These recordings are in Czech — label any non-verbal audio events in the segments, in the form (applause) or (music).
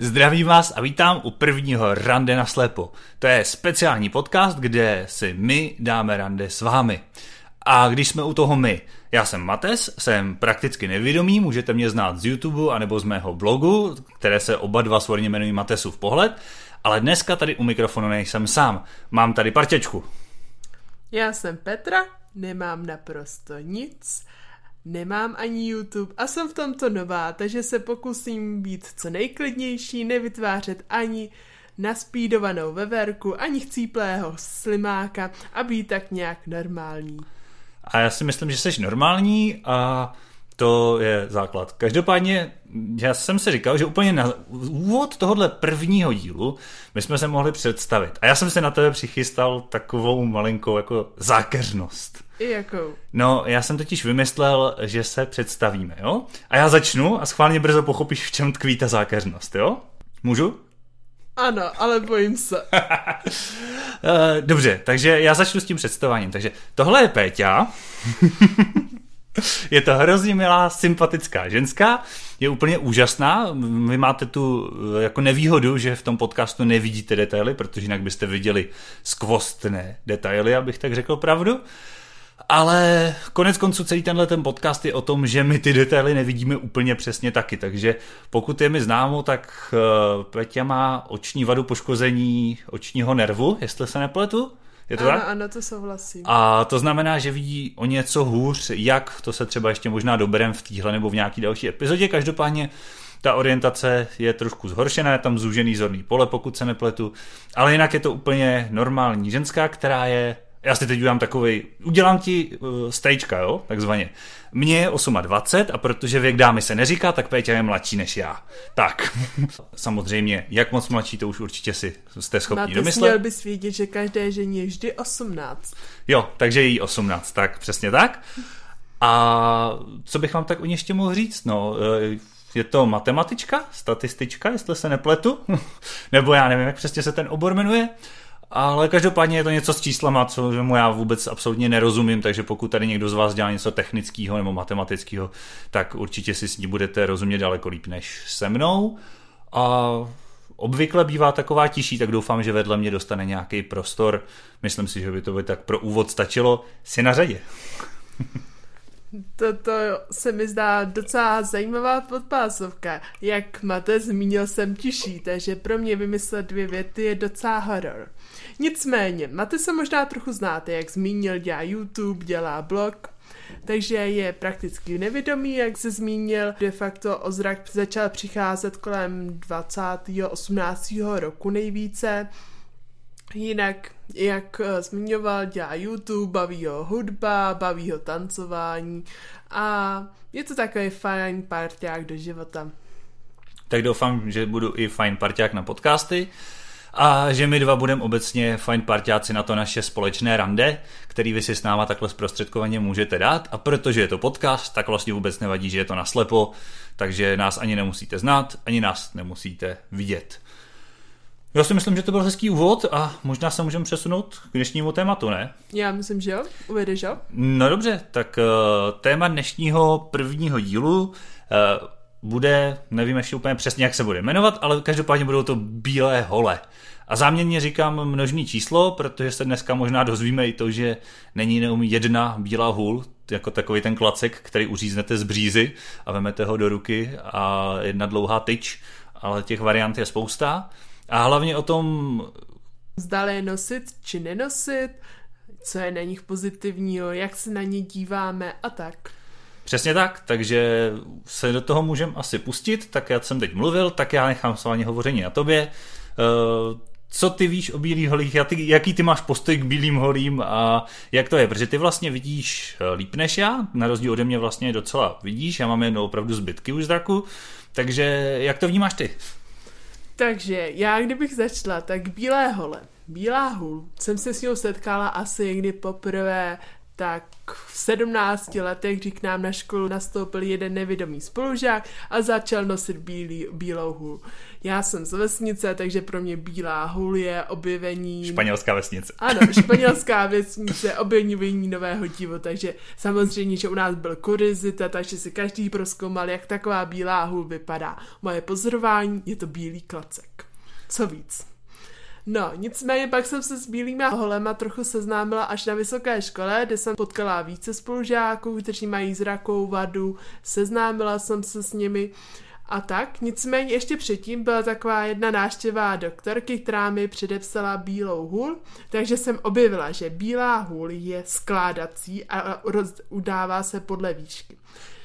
Zdravím vás a vítám u prvního Rande na slepo. To je speciální podcast, kde si my dáme rande s vámi. A když jsme u toho my, já jsem Mates, jsem prakticky nevědomý, můžete mě znát z YouTube anebo z mého blogu, které se oba dva svorně jmenují Matesův pohled, ale dneska tady u mikrofonu nejsem sám. Mám tady parťečku. Já jsem Petra, nemám naprosto nic Nemám ani YouTube a jsem v tomto nová, takže se pokusím být co nejklidnější, nevytvářet ani naspídovanou veverku, ani chcíplého slimáka a být tak nějak normální. A já si myslím, že jsi normální a to je základ. Každopádně já jsem si říkal, že úplně na úvod tohohle prvního dílu my jsme se mohli představit. A já jsem si na tebe přichystal takovou malinkou jako zákeřnost. I jakou? No, já jsem totiž vymyslel, že se představíme, jo? A já začnu a schválně brzo pochopíš, v čem tkví ta zákeřnost, jo? Můžu? Ano, ale bojím se. (laughs) Eh, dobře, takže já začnu s tím představáním. Takže tohle je Péťa. (laughs) je to hrozně milá, sympatická ženská, je úplně úžasná. Vy máte tu eh, jako nevýhodu, že v tom podcastu nevidíte detaily, protože jinak byste viděli skvostné detaily, abych tak řekl pravdu. Ale konec konců celý tenhle ten podcast je o tom, že my ty detaily nevidíme úplně přesně taky, takže pokud je mi známo, tak uh, Peťa má oční vadu poškození očního nervu, jestli se nepletu. Je to ano, tak? ano, to souhlasím. A to znamená, že vidí o něco hůř, jak to se třeba ještě možná doberem v téhle nebo v nějaký další epizodě. Každopádně ta orientace je trošku zhoršená, je tam zúžený zorný pole, pokud se nepletu, ale jinak je to úplně normální ženská, která je já si teď udělám takový, udělám ti uh, stejčka, jo, takzvaně. Mně je 28 a protože věk dámy se neříká, tak Péťa je mladší než já. Tak, (laughs) samozřejmě, jak moc mladší, to už určitě si jste schopni Máte domyslet. měl bys vědět, že každé ženě je vždy 18. Jo, takže jí 18, tak přesně tak. A co bych vám tak o ní ještě mohl říct? No, eh, je to matematička, statistička, jestli se nepletu, (laughs) nebo já nevím, jak přesně se ten obor jmenuje. Ale každopádně je to něco s číslama, co mu já vůbec absolutně nerozumím, takže pokud tady někdo z vás dělá něco technického nebo matematického, tak určitě si s ní budete rozumět daleko líp než se mnou. A obvykle bývá taková tiší, tak doufám, že vedle mě dostane nějaký prostor. Myslím si, že by to by tak pro úvod stačilo. Si na řadě. (laughs) Toto se mi zdá docela zajímavá podpásovka. Jak máte, zmínil jsem tiší, takže pro mě vymyslet dvě věty je docela horor. Nicméně, Mate se možná trochu znáte, jak zmínil, dělá YouTube, dělá blog, takže je prakticky nevědomý, jak se zmínil. De facto o zrak začal přicházet kolem 20. 18. roku nejvíce. Jinak, jak uh, zmiňoval, dělá YouTube, baví ho hudba, baví ho tancování a je to takový fajn parťák do života. Tak doufám, že budu i fajn parťák na podcasty a že my dva budeme obecně fajn parťáci na to naše společné rande, který vy si s náma takhle zprostředkovaně můžete dát a protože je to podcast, tak vlastně vůbec nevadí, že je to naslepo, takže nás ani nemusíte znát, ani nás nemusíte vidět. Já si myslím, že to byl hezký úvod a možná se můžeme přesunout k dnešnímu tématu, ne? Já myslím, že jo. Uvedeš jo? No dobře, tak uh, téma dnešního prvního dílu uh, bude, nevím ještě úplně přesně, jak se bude jmenovat, ale každopádně budou to bílé hole. A záměrně říkám množný číslo, protože se dneska možná dozvíme i to, že není jenom jedna bílá hůl, jako takový ten klacek, který uříznete z břízy a vemete ho do ruky a jedna dlouhá tyč, ale těch variant je spousta. A hlavně o tom... Zdali je nosit či nenosit, co je na nich pozitivního, jak se na ně díváme a tak. Přesně tak, takže se do toho můžeme asi pustit, tak já jsem teď mluvil, tak já nechám s hovoření na tobě. Uh, co ty víš o bílých holích, jaký ty máš postoj k bílým holím a jak to je, protože ty vlastně vidíš eh, líp než já, na rozdíl ode mě vlastně docela vidíš, já mám jen opravdu zbytky už zraku, takže jak to vnímáš ty? Takže já kdybych začala, tak bílé hole. Bílá hůl. Jsem se s ní setkala asi někdy poprvé tak v 17 letech, kdy k nám na školu nastoupil jeden nevědomý spolužák a začal nosit bílý, bílou hůl. Já jsem z vesnice, takže pro mě bílá hůl je objevení... Španělská vesnice. Ano, (laughs) španělská vesnice, objevení nového divu, takže samozřejmě, že u nás byl kurizita, takže si každý proskoumal, jak taková bílá hůl vypadá. Moje pozorování je to bílý klacek. Co víc? No, nicméně pak jsem se s bílýma holema trochu seznámila až na vysoké škole, kde jsem potkala více spolužáků, kteří mají zrakovou vadu, seznámila jsem se s nimi a tak. Nicméně ještě předtím byla taková jedna náštěvá doktorky, která mi předepsala bílou hůl, takže jsem objevila, že bílá hůl je skládací a udává se podle výšky.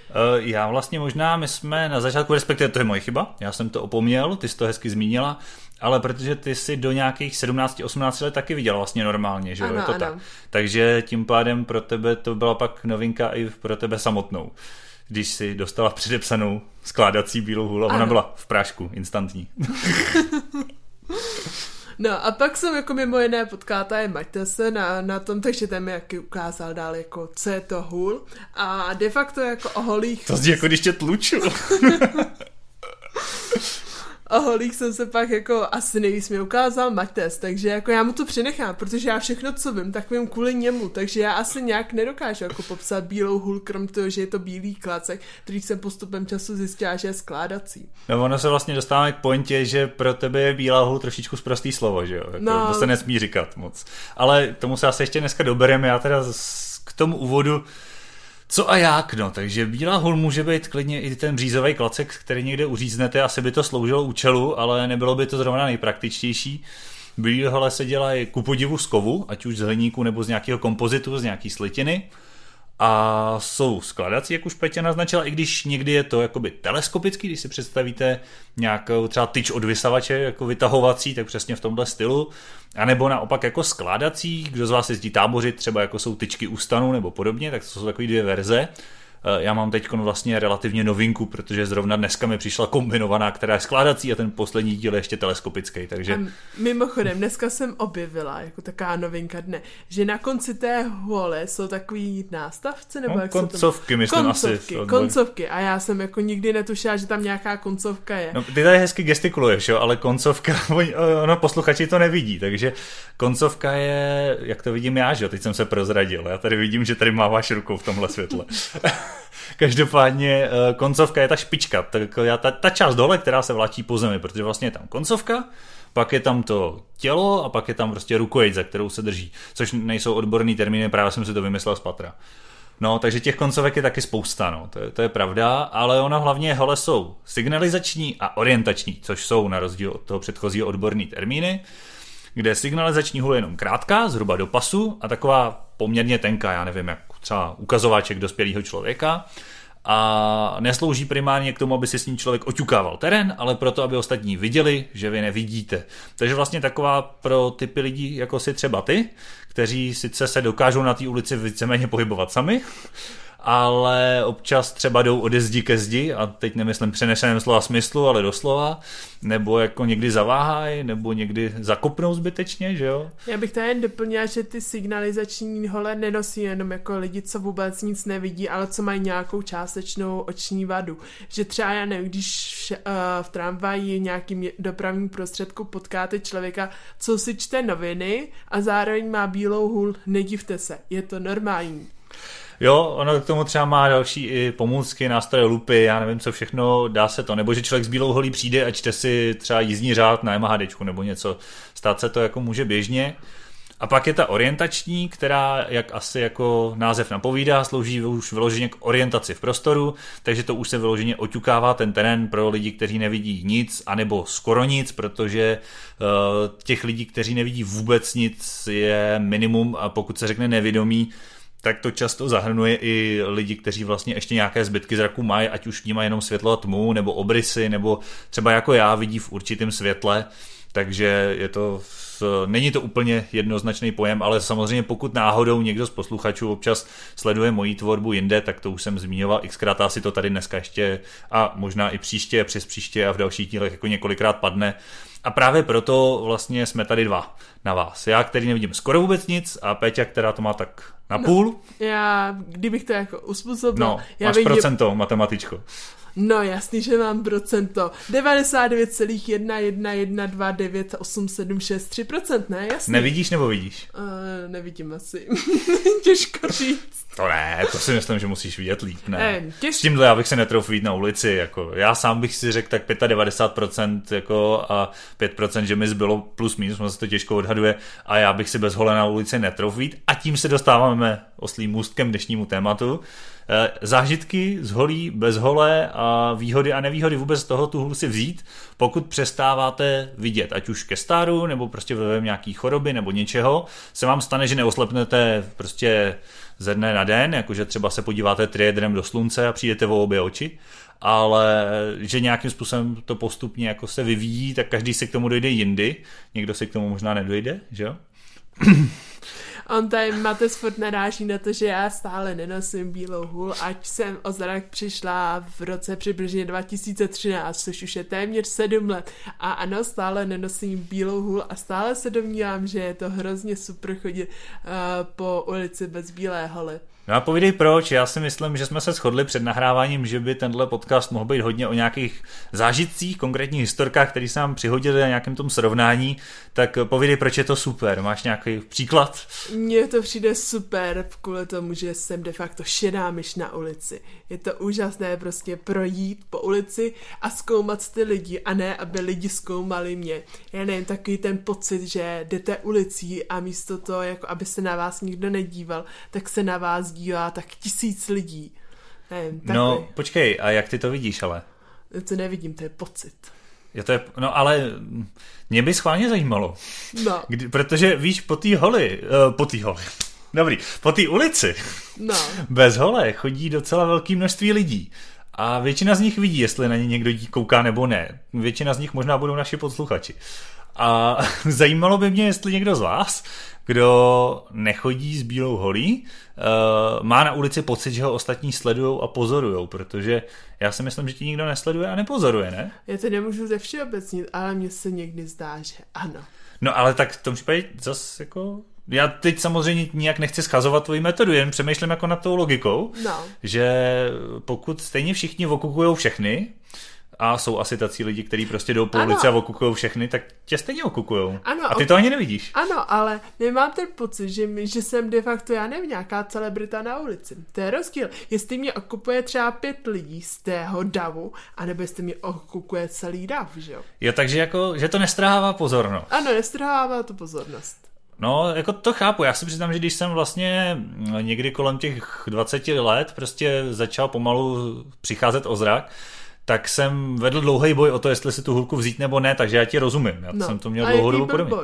Eh, já vlastně možná, my jsme na začátku, respektive to je moje chyba, já jsem to opomněl, ty jsi to hezky zmínila, ale protože ty si do nějakých 17-18 let taky viděla vlastně normálně, že jo, je to ano. tak. Takže tím pádem pro tebe to byla pak novinka i pro tebe samotnou. Když si dostala předepsanou skládací bílou hůl a ona byla v prášku, instantní. (laughs) No a pak jsem jako mimo jiné potkáta je se na, na tom, takže ten mi jaký ukázal dál jako, co je to hůl a de facto jako o holých... To zní jako když tě tluču. (laughs) a holích jsem se pak jako asi nejvíc mi ukázal Mates, takže jako já mu to přenechám, protože já všechno, co vím, tak vím kvůli němu, takže já asi nějak nedokážu jako popsat bílou hůl, krom toho, že je to bílý klacek, který jsem postupem času zjistila, že je skládací. No ono se vlastně dostáváme k pointě, že pro tebe je bílá hůl trošičku zprostý slovo, že jo? Jako, no. To se nesmí říkat moc. Ale tomu se asi ještě dneska dobereme, já teda k tomu úvodu co a jak, no, takže bílá hůl může být klidně i ten břízový klacek, který někde uříznete, asi by to sloužilo účelu, ale nebylo by to zrovna nejpraktičtější. Bílé hole se dělají ku podivu z kovu, ať už z hliníku nebo z nějakého kompozitu, z nějaký slitiny a jsou skladací, jak už Petě naznačila, i když někdy je to jakoby teleskopický, když si představíte nějakou třeba tyč od vysavače jako vytahovací, tak přesně v tomhle stylu, a nebo naopak jako skládací, kdo z vás jezdí tábořit, třeba jako jsou tyčky u stanu nebo podobně, tak to jsou takové dvě verze. Eh, já mám teď vlastně relativně novinku, protože zrovna dneska mi přišla kombinovaná, která je skládací a ten poslední díl je ještě teleskopický. Takže... A mimochodem, dneska jsem objevila jako taková novinka dne, že na konci té hole jsou takový nástavce, nebo no, jak koncovky, to... myslím koncovky, asi. Koncovky, a já jsem jako nikdy netušila, že tam nějaká koncovka je. No, ty tady hezky gestikuluješ, jo, ale koncovka, (laughs) ono posluchači to nevidí, takže koncovka je, jak to vidím já, že jo, teď jsem se prozradil, já tady vidím, že tady máváš rukou v tomhle světle. (laughs) (laughs) Každopádně eh, koncovka je ta špička, tak ta, ta část dole, která se vláčí po zemi, protože vlastně je tam koncovka, pak je tam to tělo a pak je tam prostě rukojeť, za kterou se drží, což nejsou odborný termíny, právě jsem si to vymyslel z patra. No, takže těch koncovek je taky spousta, no, to je, to je pravda, ale ono hlavně hele jsou signalizační a orientační, což jsou na rozdíl od toho předchozího odborný termíny, kde signalizační hůl je jenom krátká, zhruba do pasu a taková poměrně tenká, já nevím, jak třeba ukazováček dospělého člověka a neslouží primárně k tomu, aby si s ním člověk oťukával terén, ale proto, aby ostatní viděli, že vy nevidíte. Takže vlastně taková pro typy lidí, jako si třeba ty, kteří sice se dokážou na té ulici víceméně pohybovat sami, ale občas třeba jdou ode zdi ke zdi a teď nemyslím přenešeném slova smyslu, ale doslova, nebo jako někdy zaváhají, nebo někdy zakopnou zbytečně, že jo? Já bych tady jen doplnila, že ty signalizační hole nenosí jenom jako lidi, co vůbec nic nevidí, ale co mají nějakou částečnou oční vadu. Že třeba, já nevím, když uh, v tramvaji nějakým dopravním prostředku potkáte člověka, co si čte noviny a zároveň má bílou hůl, nedivte se, je to normální. Jo, ono k tomu třeba má další i pomůcky, nástroje, lupy, já nevím co všechno, dá se to. Nebo že člověk s bílou holí přijde a čte si třeba jízdní řád na MHDčku nebo něco. Stát se to jako může běžně. A pak je ta orientační, která, jak asi jako název napovídá, slouží už vyloženě k orientaci v prostoru, takže to už se vyloženě oťukává ten terén pro lidi, kteří nevidí nic, anebo skoro nic, protože uh, těch lidí, kteří nevidí vůbec nic, je minimum a pokud se řekne nevědomí, tak to často zahrnuje i lidi, kteří vlastně ještě nějaké zbytky zraku mají, ať už vnímají jenom světlo a tmu, nebo obrysy, nebo třeba jako já vidí v určitém světle, takže je to, není to úplně jednoznačný pojem, ale samozřejmě pokud náhodou někdo z posluchačů občas sleduje moji tvorbu jinde, tak to už jsem zmiňoval xkrát, asi to tady dneska ještě a možná i příště, přes příště a v dalších dílech jako několikrát padne. A právě proto vlastně jsme tady dva na vás. Já, který nevidím skoro vůbec nic a Péťa, která to má tak na No, půl. Já, kdybych to jako uspůsobil, No, já máš vidím, procento, matematičko. No jasný, že mám procento. 99,111298763%, ne? Jasný. Nevidíš nebo vidíš? Uh, nevidím asi. (laughs) Těžko říct. To ne, to si myslím, že musíš vidět líp, ne? Eh, těž... S tímhle já bych se netrouf jít na ulici, jako já sám bych si řekl tak 95% jako a 5%, že mi zbylo plus minus, se to těžko odhaduje a já bych si bez hole na ulici netrouf jít a tím se dostáváme oslým můstkem dnešnímu tématu. Eh, Zážitky z holí, bez hole a výhody a nevýhody vůbec z toho tu si vzít, pokud přestáváte vidět, ať už ke stáru, nebo prostě ve nějaký choroby nebo něčeho, se vám stane, že neoslepnete prostě ze dne na den, jakože třeba se podíváte triedrem do slunce a přijdete o obě oči, ale že nějakým způsobem to postupně jako se vyvíjí, tak každý se k tomu dojde jindy, někdo se k tomu možná nedojde, že jo? On tady Mates furt naráží na to, že já stále nenosím bílou hůl, ať jsem o zrak přišla v roce přibližně 2013, což už je téměř 7 let. A ano, stále nenosím bílou hůl a stále se domnívám, že je to hrozně super chodit uh, po ulici bez bílé holy. No a povídej proč, já si myslím, že jsme se shodli před nahráváním, že by tenhle podcast mohl být hodně o nějakých zážitcích, konkrétních historkách, které se nám přihodili na nějakém tom srovnání, tak povídej, proč je to super, máš nějaký příklad? Mně to přijde super kvůli tomu, že jsem de facto šedá myš na ulici. Je to úžasné prostě projít po ulici a zkoumat ty lidi a ne, aby lidi zkoumali mě. Já nevím, takový ten pocit, že jdete ulicí a místo toho, jako aby se na vás nikdo nedíval, tak se na vás dívá tak tisíc lidí. Nevím, takový. No, počkej, a jak ty to vidíš ale? To nevidím, to je pocit. Je to je, no ale mě by schválně zajímalo. No. Kdy, protože víš, po té holi, uh, po té holi, (laughs) dobrý, po té ulici, No. (laughs) bez hole chodí docela velké množství lidí. A většina z nich vidí, jestli na ně někdo kouká nebo ne. Většina z nich možná budou naši posluchači. A (laughs) zajímalo by mě, jestli někdo z vás, kdo nechodí s bílou holí, uh, má na ulici pocit, že ho ostatní sledují a pozorují, protože já si myslím, že ti nikdo nesleduje a nepozoruje, ne? Já to nemůžu ze všeobecnit, ale mně se někdy zdá, že ano. No ale tak v tom případě zase jako... Já teď samozřejmě nijak nechci schazovat tvoji metodu, jen přemýšlím jako nad tou logikou, No. že pokud stejně všichni okukují všechny, a jsou asi tací lidi, kteří prostě jdou po Ano. ulici a okukují všechny, tak tě stejně okukují. Ano, a ty to ani nevidíš. Ano, ale nemám ten pocit, že, mi, že jsem de facto, já nevím, nějaká celebrita na ulici. To je rozdíl. Jestli mě okupuje třeba pět lidí z tého davu, anebo jestli mě okupuje celý dav, že jo? Jo, takže jako, že to nestrhává pozornost. Ano, nestrhává to pozornost. No, jako to chápu. Já si přiznám, že když jsem vlastně někdy kolem těch 20 let prostě začal pomalu přicházet o zrak, tak jsem vedl dlouhý boj o to, jestli si tu hulku vzít nebo ne, takže já ti rozumím. Já No. jsem to měl dlouhou dobu podobně.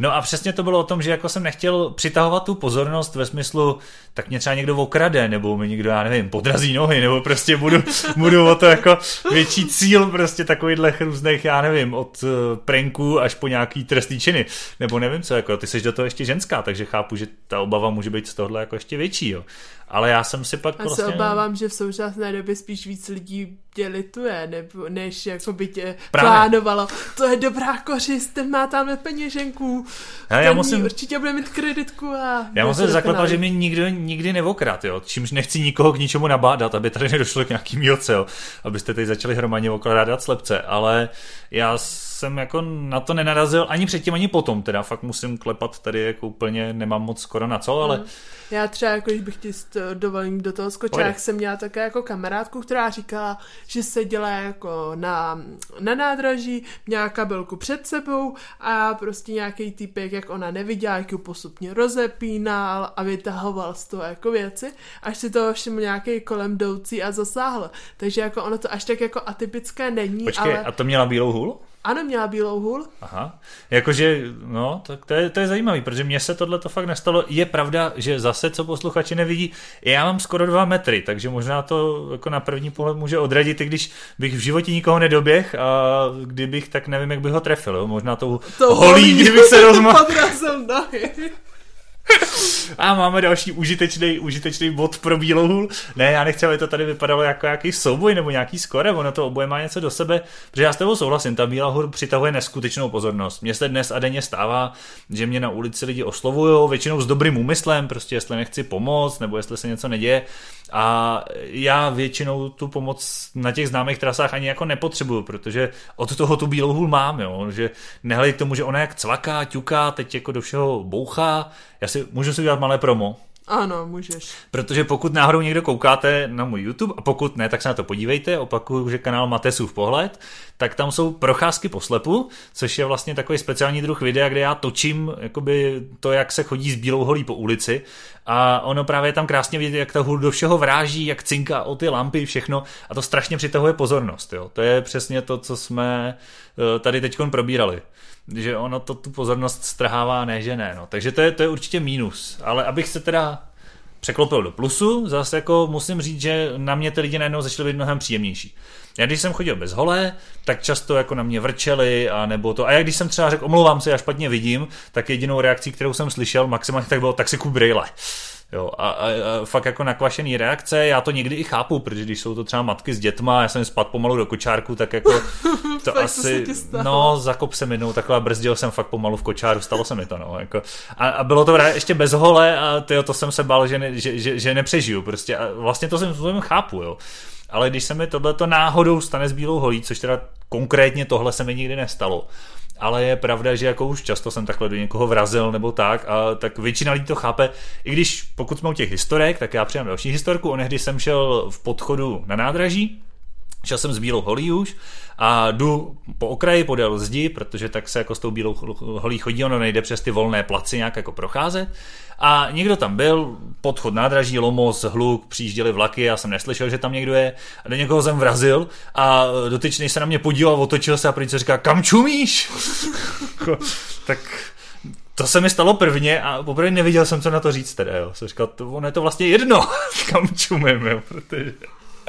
No a přesně to bylo o tom, že jako jsem nechtěl přitahovat tu pozornost ve smyslu, tak mě třeba někdo okrade, nebo mi někdo, já nevím, podrazí nohy, nebo prostě budu, (laughs) budu o to jako větší cíl prostě takovýhle různých, já nevím, od uh, pranků až po nějaký trestný činy, nebo nevím co, jako ty jsi do toho ještě ženská, takže chápu, že ta obava může být z tohle jako ještě větší, jo. Ale já jsem si pak Já vlastně... se obávám, že v současné době spíš víc lidí tě lituje, nebo, než jako by tě Právě. plánovalo. To je dobrá kořist, ten má tamhle peněženku, Hele, ten já musím... určitě bude mít kreditku a... Já musím zaklepat, že mě nikdo nikdy nevokrat, jo. Čímž nechci nikoho k ničemu nabádat, aby tady nedošlo k nějakým mílce, jo. Abyste tady začali hromadně okládat slepce, ale já jsem jako na to nenarazil ani předtím, ani potom, teda fakt musím klepat tady jako úplně, nemám moc skoro na co, ale Já třeba, jako když bych ti dovolím do toho skočit, jak jsem měla také jako kamarádku, která říkala, že se dělá jako na, na nádraží, měla kabelku před sebou a prostě nějaký typek, jak ona neviděla, jak ji postupně rozepínal a vytahoval z toho jako věci, až si toho všiml nějaký kolem jdoucí a zasáhl. Takže jako ono to až tak jako atypické není, počkej, ale... a to měla bílou hůl? Ano, měla bílou hůl. Aha, jakože, no, tak to je, to je zajímavý, protože mně se tohle to fakt nestalo. Je pravda, že zase, co posluchači nevidí, já mám skoro dva metry, takže možná to jako na první pohled může odradit, i když bych v životě nikoho nedoběh a kdybych, tak nevím, jak bych ho trefil, jo? možná tou To holí, kdybych se rozmohl. (laughs) A máme další užitečný, užitečný bod pro bílou hůl. Ne, já nechci, aby to tady vypadalo jako nějaký souboj nebo nějaký skore, ono to oboje má něco do sebe, protože já s tebou souhlasím, ta bílá hůl přitahuje neskutečnou pozornost. Mně se dnes a denně stává, že mě na ulici lidi oslovují, většinou s dobrým úmyslem, prostě jestli nechci pomoct, nebo jestli se něco neděje. A já většinou tu pomoc na těch známých trasách ani jako nepotřebuju, protože od toho tu bílou hůl mám, jo? že nehledě k tomu, že ona jak cvaká, ťuká, teď jako do všeho bouchá, já si můžu si udělat malé promo, Ano, můžeš. Protože pokud náhodou někdo koukáte na můj YouTube, a pokud ne, tak se na to podívejte, opakuju, že kanál Matesův pohled, tak tam jsou procházky po slepu, což je vlastně takový speciální druh videa, kde já točím jakoby to, jak se chodí s bílou holí po ulici a ono právě tam krásně vidět, jak ta hůl do všeho vráží, jak cinká o ty lampy, všechno a to strašně přitahuje pozornost. Jo. To je přesně to, co jsme eh, tady teď probírali že ono to tu pozornost strhává, ne, že ne. No. Takže to je, to je určitě mínus. Ale abych se teda překlopil do plusu, zase jako musím říct, že na mě ty lidi najednou začaly být mnohem příjemnější. Já když jsem chodil bez holé, tak často jako na mě vrčeli a nebo to. A já když jsem třeba řekl, omlouvám se, já špatně vidím, tak jedinou reakcí, kterou jsem slyšel, maximálně tak bylo, tak si kup brýle. Jo, a, a, a, fakt jako nakvašený reakce, já to někdy i chápu, protože když jsou to třeba matky s dětma, já jsem spad pomalu do kočárku, tak jako (laughs) to Fakt, asi, stalo? no zakop se jednou takhle a brzdil jsem fakt pomalu v kočáru, stalo se mi to, no, jako. A, a bylo to ještě bez hole a tyjo, to jsem se bál, že, ne, že, že, že nepřežiju, prostě a vlastně to jsem, to chápu, jo. Ale když se mi tohleto náhodou stane s bílou holí, což teda konkrétně tohle se mi nikdy nestalo, ale je pravda, že jako už často jsem takhle do někoho vrazil nebo tak, a tak většina lidí to chápe. I když pokud jsme u těch historek, tak já přidám další historku. Onehdy jsem šel v podchodu na nádraží, Šel jsem s bílou holí už a jdu po okraji podél zdi, protože tak se jako s tou bílou holí chodí, ono nejde přes ty volné placi nějak jako procházet. A někdo tam byl, podchod nádraží, lomos, hluk, přijížděly vlaky, já jsem neslyšel, že tam někdo je. A do někoho jsem vrazil a dotyčný se na mě podíval, otočil se a prý se říká, kam čumíš? (laughs) Tak to se mi stalo prvně a poprvé neviděl jsem, co na to říct teda, jo. Jsem říkal, to, ono je to vlastně jedno, (laughs) kam čumím, jo, protože...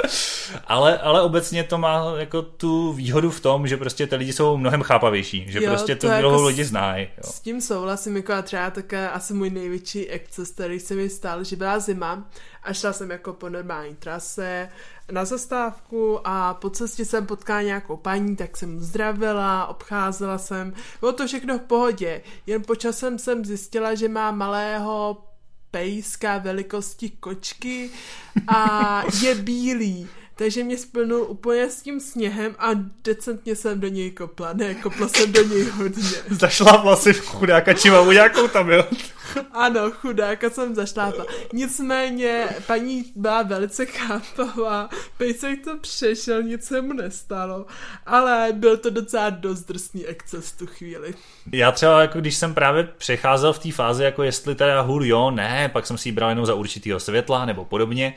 (laughs) Ale, ale obecně to má jako tu výhodu v tom, že prostě ty lidi jsou mnohem chápavější, že Jo, prostě to to jako dlouho lidi znají. S tím souhlasím, jako a třeba také asi můj největší exces, který se mi stal, že byla zima a šla jsem jako po normální trase na zastávku a po cestě jsem potkala nějakou paní, tak jsem zdravila, obcházela jsem, bylo to všechno v pohodě, jen po časem jsem zjistila, že má malého pejska velikosti kočky a je bílý. Takže mě splnul úplně s tím sněhem a decentně jsem do něj kopla. Ne, kopla jsem do něj hodně. (laughs) Zašlápla si v chudáka čivavu nějakou tam, jo. Ano, chudáka jsem zašlápla. Nicméně paní byla velice chápavá, pejsek to přešel, nic se mu nestalo, ale byl to docela dost drsný exces tu chvíli. Já třeba, jako když jsem právě přecházel v té fázi, jako jestli teda hůl jo, ne, pak jsem si ji bral jenom za určitýho světla nebo podobně,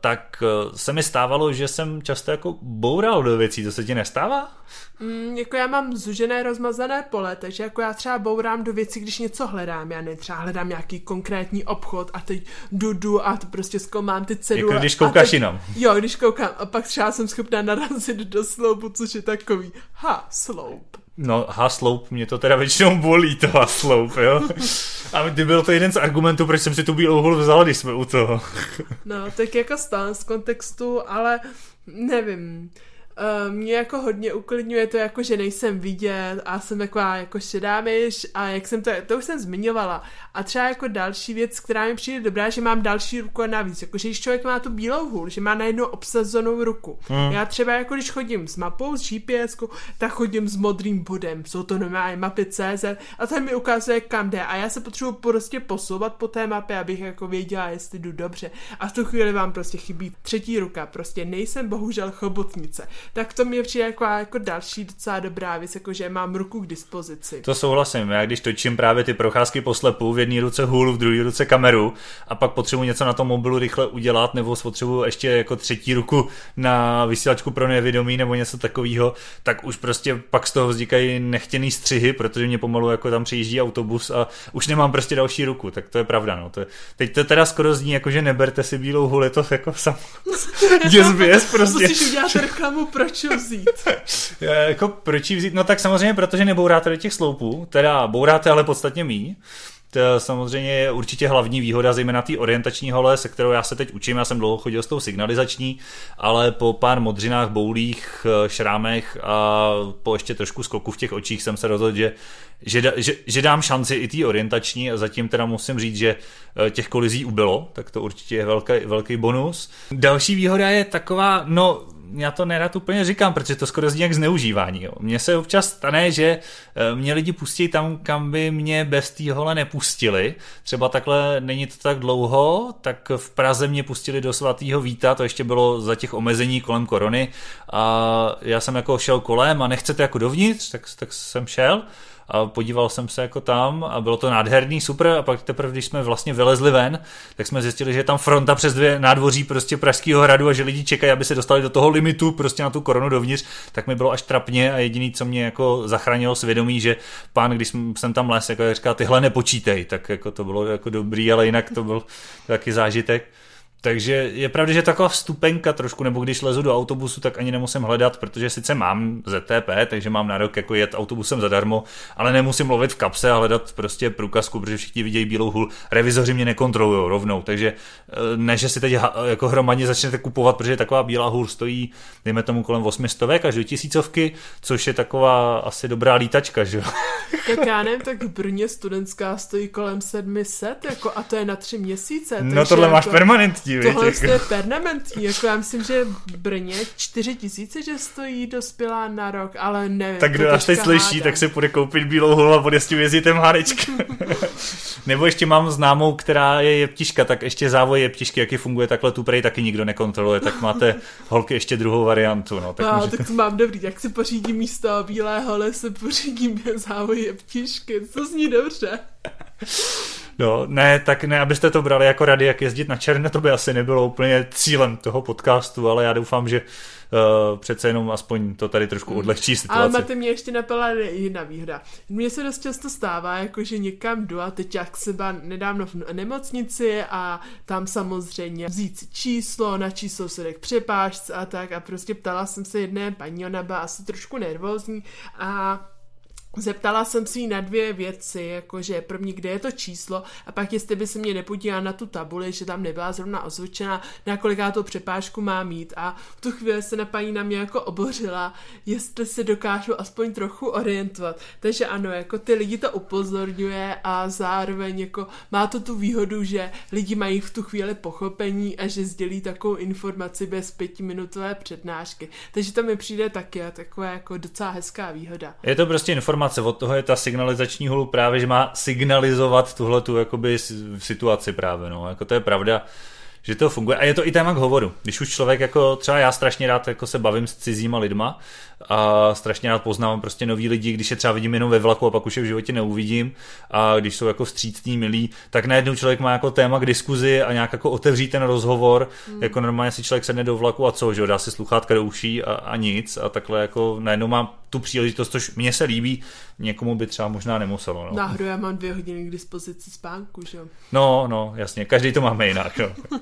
tak eh, se mi stávalo, že jsem často jako boural do věcí, to se ti nestává? Mm, jako já mám zužené rozmazané pole, takže jako já třeba bourám do věcí, když něco hledám. Já ne, třeba hledám nějaký konkrétní obchod a teď jdu a to prostě zkoumám ty cedule. Jako když koukáš teď, jinam. Jo, když koukám a pak třeba jsem schopná narazit do sloupu, což je takový, ha, sloup. No, hasloup, mě to teda většinou bolí, to hasloup, jo. A ty byl to jeden z argumentů, proč jsem si tu bílou hůl vzal, když jsme u toho. No, tak jako stán z kontextu, ale nevím. Uh, mě jako hodně uklidňuje to, jako že nejsem vidět a jsem taková jako šedá myš a jak jsem to, to už jsem zmiňovala. A třeba jako další věc, která mi přijde dobrá, že mám další ruku navíc. Jako, že když člověk má tu bílou hůl, že má najednou obsazenou ruku. Hmm. Já třeba jako když chodím s mapou, s GPS, tak chodím s modrým bodem. Jsou to normálně mapy CZ a ten mi ukazuje kam jde a já se potřebuji prostě posouvat po té mapě, abych jako věděla, jestli jdu dobře. A v tu chvíli vám prostě chybí třetí ruka. Prostě nejsem bohužel chobotnice. Tak to mě přijde jako, jako další docela dobrá věc, jako že mám ruku k dispozici. To souhlasím, já když točím právě ty procházky po slepu, v jedné ruce hůl, v druhé ruce kameru a pak potřebuji něco na tom mobilu rychle udělat, nebo potřebuji ještě jako třetí ruku na vysílačku pro nevědomí nebo něco takového, tak už prostě pak z toho vznikají nechtěný střihy, protože mě pomalu jako tam přijíždí autobus a už nemám prostě další ruku, tak to je pravda. No. To je, teď to teda skoro zní jako, že neberte si bílou hůl, je to jako sam... (laughs) (laughs) Děsběs prostě. Musíš udělat reklamu, proč ho vzít. (laughs) jako proč ji vzít? No tak samozřejmě, protože nebouráte do těch sloupů, teda bouráte ale podstatně mí. To samozřejmě je určitě hlavní výhoda, zejména té orientační hole, se kterou já se teď učím. Já jsem dlouho chodil s tou signalizační, ale po pár modřinách, boulích, šrámech a po ještě trošku skoku v těch očích jsem se rozhodl, že, že, že, že dám šanci i té orientační a zatím teda musím říct, že eh, těch kolizí ubylo, tak to určitě je velký, velký bonus. Další výhoda je taková, no já to nerad úplně říkám, protože to skoro zní jak zneužívání. Mně se občas stane, že eh, mě lidi pustí tam, kam by mě bez té hole nepustili. Třeba takhle není to tak dlouho, tak v Praze mě pustili do svatého Víta, to ještě bylo za těch omezení kolem korony a já jsem jako šel kolem a nechcete jako dovnitř, tak, tak jsem šel a podíval jsem se jako tam a bylo to nádherný, super. A pak teprve, když jsme vlastně vylezli ven, tak jsme zjistili, že je tam fronta přes dvě nádvoří prostě Pražského hradu a že lidi čekají, aby se dostali do toho limitu prostě na tu koronu dovnitř, tak mi bylo až trapně a jediný, co mě jako zachránilo svědomí, že pán, když jsem tam les, jako říká, tyhle nepočítej, tak jako to bylo jako dobrý, ale jinak to byl taky zážitek. Takže je pravda, že taková vstupenka trošku, nebo když lezu do autobusu, tak ani nemusím hledat, protože sice mám ZTP, takže mám nárok jako jet autobusem zadarmo, ale nemusím lovit v kapse a hledat prostě průkazku, protože všichni vidějí bílou hůl. Revizoři mě nekontrolují rovnou, takže eh, ne, že si teď jako hromadně začnete kupovat, protože taková bílá hůl stojí, dejme tomu kolem 800 až do tisícovky, což je taková asi dobrá lítačka, že jo? (laughs) Tak já nevím, tak v Brně studentská stojí kolem 700, jako, a to je na tři měsíce. No tohle jako... máš permanentní permanentní, Tohle jako. je permanentní, jako já myslím, že v Brně čtyři tisíce, že stojí dospělá na rok, ale nevím. Tak kdo až teď slyší, tak se půjde koupit bílou holu a bude s tím jezdit MHDčka. (laughs) Nebo ještě mám známou, která je jeptiška, tak ještě závoj jeptišky, jaký funguje takhle tu prej taky nikdo nekontroluje, tak máte holky ještě druhou variantu. No, tak, no, může... tak to mám dobrý, jak si pořídím místo bílé hole, se pořídím (laughs) závoj jeptišky, to zní dobře. No, ne, tak ne, abyste to brali jako rady, jak jezdit na černé, to by asi nebylo úplně cílem toho podcastu, ale já doufám, že uh, přece jenom aspoň to tady trošku hmm. odlehčí situaci. Ale Mate, mě ještě napadla jedna výhoda. Mně se dost často stává, jako že někam jdu a teď jak se nedávno v nemocnici a tam samozřejmě vzít si číslo, na číslo se k přepážce a tak a prostě ptala jsem se jedné paní, ona byla asi trošku nervózní a Zeptala jsem si na dvě věci, jakože první, kde je to číslo a pak jestli by se mě nepodívala na tu tabuli, že tam nebyla zrovna ozvučená, na koliká to přepážku má mít a v tu chvíli se na paní na mě jako obořila, jestli se dokážu aspoň trochu orientovat. Takže ano, jako ty lidi to upozorňuje a zároveň jako má to tu výhodu, že lidi mají v tu chvíli pochopení a že sdělí takovou informaci bez pětiminutové přednášky. Takže to mi přijde taky taková jako docela hezká výhoda. Je to prostě informace informace, od toho je ta signalizační holu právě, že má signalizovat tuhle tu jakoby situaci právě, no, jako to je pravda že to funguje. A je to i téma k hovoru. Když už člověk, jako třeba já strašně rád jako se bavím s cizíma lidma a strašně rád poznávám prostě nový lidi, když je třeba vidím jenom ve vlaku a pak už je v životě neuvidím a když jsou jako vstřícní, milí, tak najednou člověk má jako téma k diskuzi a nějak jako otevří ten rozhovor, hmm. jako normálně si člověk sedne do vlaku a co, že dá si sluchátka do uší a, a nic a takhle jako najednou mám tu příležitost, což mně se líbí, někomu by třeba možná nemuselo. No. Náhodou já mám dvě hodiny k dispozici spánku, že jo? No, no, jasně, každý to máme jinak. No. (laughs)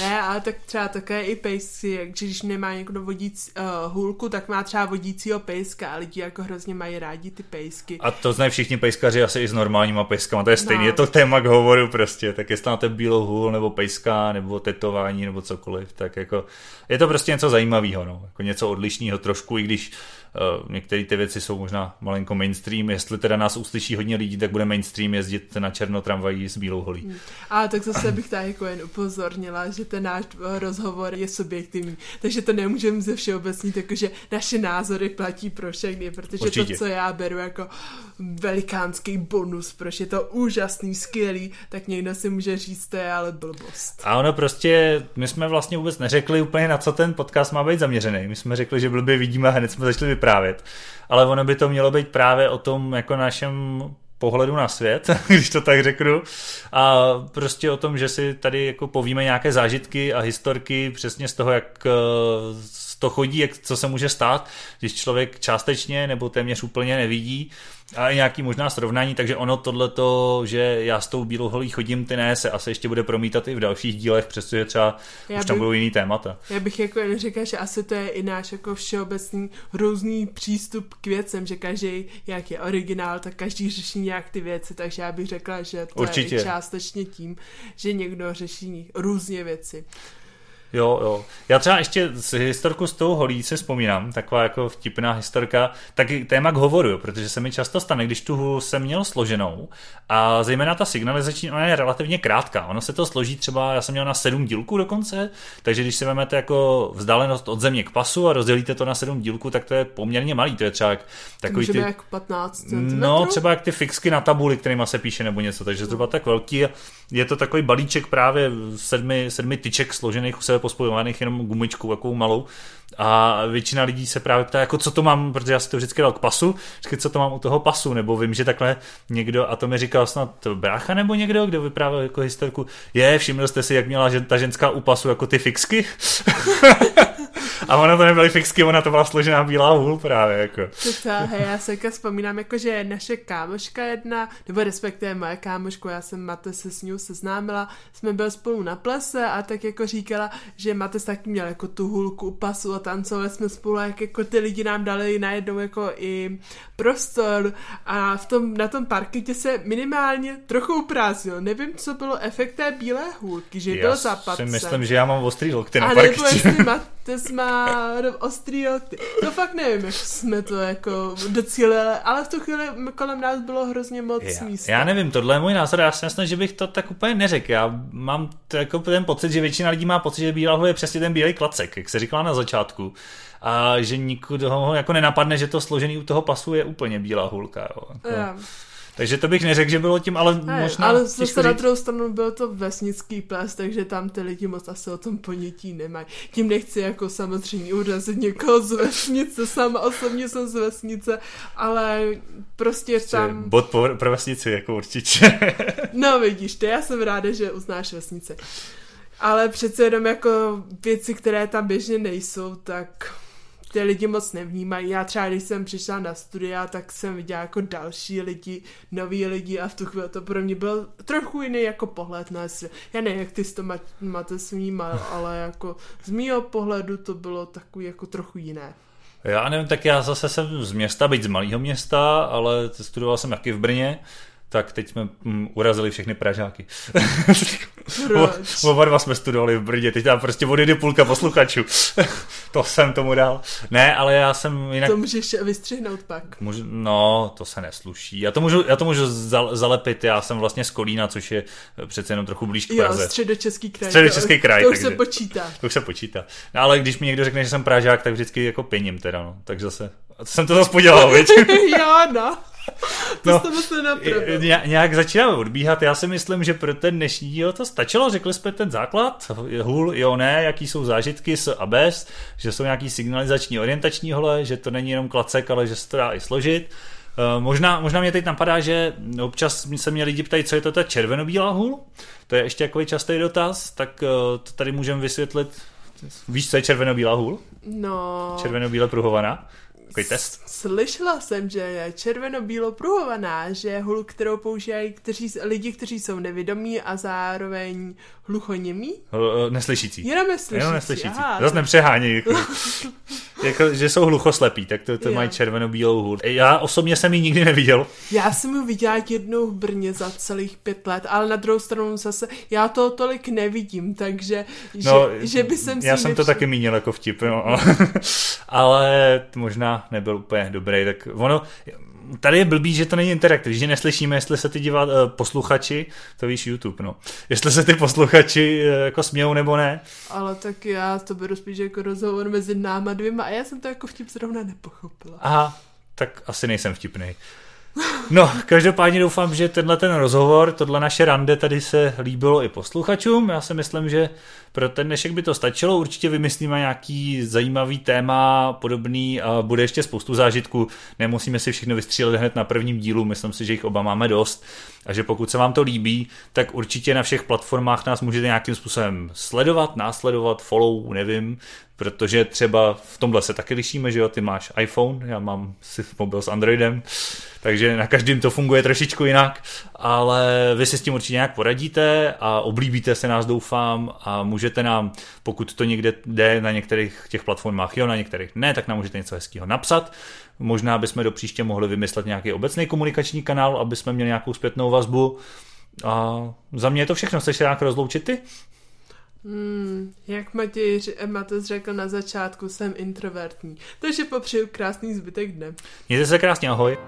ne, ale tak třeba také i pejsky, když nemá někdo vodíc uh, hůlku, tak má třeba vodícího pejska a lidi jako hrozně mají rádi ty pejsky. A to znají všichni pejskaři asi i s normálníma pejskama, to je stejně, no. je to téma k hovoru prostě, tak jestli máte bílou hůl nebo pejska nebo tetování nebo cokoliv, tak jako je to prostě něco zajímavého, no, jako něco odlišného trošku, i když některé ty věci jsou možná malinko mainstream, jestli teda nás uslyší hodně lidí, tak bude mainstream jezdit na černo tramvají s bílou holí. Hmm. A tak zase bych tady jako jen upozornila, že ten náš rozhovor je subjektivní, takže to nemůžeme ze všeobecnit, jakože naše názory platí pro všechny, protože Určitě. to, co já beru jako velikánský bonus, proč je to úžasný, skvělý, tak někdo si může říct, to je ale blbost. A ono prostě, my jsme vlastně vůbec neřekli úplně, na co ten podcast má být zaměřený. My jsme řekli, že blbě vidíme a hned jsme začali vyprávět. Ale ono by to mělo být právě o tom jako našem pohledu na svět, (laughs) když to tak řeknu. A prostě o tom, že si tady jako povíme nějaké zážitky a historky přesně z toho, jak eh, to chodí, jak, co se může stát, když člověk částečně nebo téměř úplně nevidí a nějaký možná srovnání, takže ono tohleto, že já s tou bílou holí chodím, ty ne, se asi ještě bude promítat i v dalších dílech, přestože třeba já už tam budou jiný témata. Já bych jako jen říkal, že asi to je i náš jako všeobecný různý přístup k věcem, že každý, jak je originál, tak každý řeší nějak ty věci, takže já bych řekla, že to Určitě. je částečně tím, že někdo řeší různě věci. Jo, jo. Já třeba ještě z historku s tou holí se vzpomínám, taková jako vtipná historka, taky téma k hovoru, jo, protože se mi často stane, když tu hůl jsem měl složenou a zejména ta signalizační, ona je relativně krátká. Ono se to složí třeba, já jsem měl na sedm dílků dokonce, takže když si vezmete jako vzdálenost od země k pasu a rozdělíte to na sedm dílků, tak to je poměrně malý, to je třeba jak takový ty... jak 15 cm? No, třeba jak ty fixky na tabuli, kterýma se píše nebo něco, takže zhruba tak velký. Je to takový balíček právě sedmi, sedmi tyček složených u sebe pospojovaných jenom gumičkou, jakou malou. A většina lidí se právě ptá, jako co to mám, protože já si to vždycky dal k pasu, vždycky co to mám u toho pasu, nebo vím, že takhle někdo, a to mi říkal snad brácha nebo někdo, kdo vyprávěl jako historku, je, všiml jste si, jak měla ta ženská u pasu jako ty fixky? (laughs) A ona to nebyly fixky, ona to byla složená bílá hůl právě. Jako. To hej, já se jako vzpomínám, jako, že naše kámoška jedna, nebo respektive moje kámoška, já jsem Mate se s ní seznámila, jsme byli spolu na plese a tak jako říkala, že Mate taky měl jako tu hůlku u pasu a tancovali jsme spolu, jak jako ty lidi nám dali najednou jako i prostor a v tom, na tom parketě se minimálně trochu uprázdnil. Nevím, co bylo efekt té bílé hůlky, že já byl západ. si myslím, že já mám ostrý lokty na parketě. A nebo jestli Mates (laughs) má ostrý lokty. To fakt nevím, jak jsme to jako docílili, ale v tu chvíli kolem nás bylo hrozně moc já, místa. Já nevím, tohle je můj názor, já si myslím, že bych to tak úplně neřekl. Já mám jako ten pocit, že většina lidí má pocit, že bílá je přesně ten bílý klacek, jak se říkala na začátku a že nikoho jako nenapadne, že to složený u toho pasu je úplně bílá hulka. Jo. Jako. Yeah. Takže to bych neřekl, že bylo tím, ale ne, možná... Ale zase na druhou stranu byl to vesnický ples, takže tam ty lidi moc asi o tom ponětí nemají. Tím nechci jako samozřejmě urazit někoho z vesnice, sama osobně jsem z vesnice, ale prostě Ještě tam... Bod pro, pro vesnici, jako určitě. (laughs) no vidíš, to já jsem ráda, že uznáš vesnice. Ale přece jenom jako věci, které tam běžně nejsou, tak ty lidi moc nevnímají. Já třeba, když jsem přišla na studia, tak jsem viděla jako další lidi, noví lidi a v tu chvíli to pro mě byl trochu jiný jako pohled na svět. Já nevím, jak ty to máte vnímal, ale jako z mýho pohledu to bylo takový jako trochu jiné. Já nevím, tak já zase jsem z města, byť z malého města, ale studoval jsem taky v Brně tak teď jsme mm, urazili všechny Pražáky. Oba dva jsme studovali v Brdě, teď tam prostě odjede půlka posluchačů. to jsem tomu dal. Ne, ale já jsem jinak... To můžeš vystřihnout pak. Můžu, no, to se nesluší. Já to můžu, já to můžu zalepit, já jsem vlastně z Kolína, což je přece jenom trochu blíž k Praze. Jo, středočeský kraj. Středočeský kraj. To, to už se počítá. To už se počítá. No, ale když mi někdo řekne, že jsem Pražák, tak vždycky jako pením teda, no. Tak zase, jsem to zase podělal, (laughs) jo, no. (laughs) to no, jste ně, nějak začínáme odbíhat. Já si myslím, že pro ten dnešní díl to stačilo. Řekli jsme ten základ, hůl, jo, ne, jaký jsou zážitky s a bez, že jsou nějaký signalizační orientační hole, že to není jenom klacek, ale že se to dá i složit. Uh, možná, možná mě teď napadá, že občas se mě lidi ptají, co je to ta červenobílá hůl. To je ještě takový častý dotaz, tak uh, to tady můžeme vysvětlit. Víš, co je červenobílá hůl? No. Červenobíle pruhovaná. Takový test? Slyšela jsem, že je červeno-bílo pruhovaná, že je hul, kterou používají kteří, lidi, kteří jsou nevědomí a zároveň hluchoněmí. Neslyšící. Jenom neslyšící. Jenom neslyšící. Aha, Zase nepřehání. (laughs) Jako. že jsou hluchoslepí, tak to, to Jo. mají červeno-bílou hůl. Já osobně jsem ji nikdy neviděl. Já jsem ji viděla jednou v Brně za celých pět let, ale na druhou stranu zase já to tolik nevidím, takže No, že, že by jsem si já jsem to nevšiml- taky mínil jako vtip, no. (laughs) ale možná nebyl úplně dobrý, tak ono, tady je blbý, že to není interaktivní, že neslyšíme, jestli se ty divá, eh, posluchači, to víš YouTube, no, jestli se ty posluchači eh, jako smějou nebo ne. Ale tak já to beru spíš jako rozhovor mezi náma dvěma a já jsem to jako vtip zrovna nepochopila. Aha, tak asi nejsem vtipný. No, každopádně doufám, že tenhle ten rozhovor, tohle naše rande tady se líbilo i posluchačům. Já si myslím, že pro ten dnešek by to stačilo. Určitě vymyslíme nějaký zajímavý téma podobný a bude ještě spoustu zážitků. Nemusíme si všechno vystřílet hned na prvním dílu, myslím si, že jich oba máme dost. A že pokud se vám to líbí, tak určitě na všech platformách nás můžete nějakým způsobem sledovat, následovat, follow, nevím, protože třeba v tomhle se taky lišíme, že jo, ty máš iPhone, já mám si mobil s Androidem, takže na každém to funguje trošičku jinak, ale vy si s tím určitě nějak poradíte a oblíbíte se nás, doufám, a můžete nám, pokud to někde jde na některých těch platformách, jo, na některých ne, tak nám můžete něco hezkého napsat. Možná bychom do příště mohli vymyslet nějaký obecný komunikační kanál, aby jsme měli nějakou zpětnou vazbu. A za mě je to všechno. Chceš se nějak rozloučit ty? Hmm, jak Matěj Matěj řekl na začátku, jsem introvertní. Takže popřeju krásný zbytek dne. Mějte se krásně, ahoj.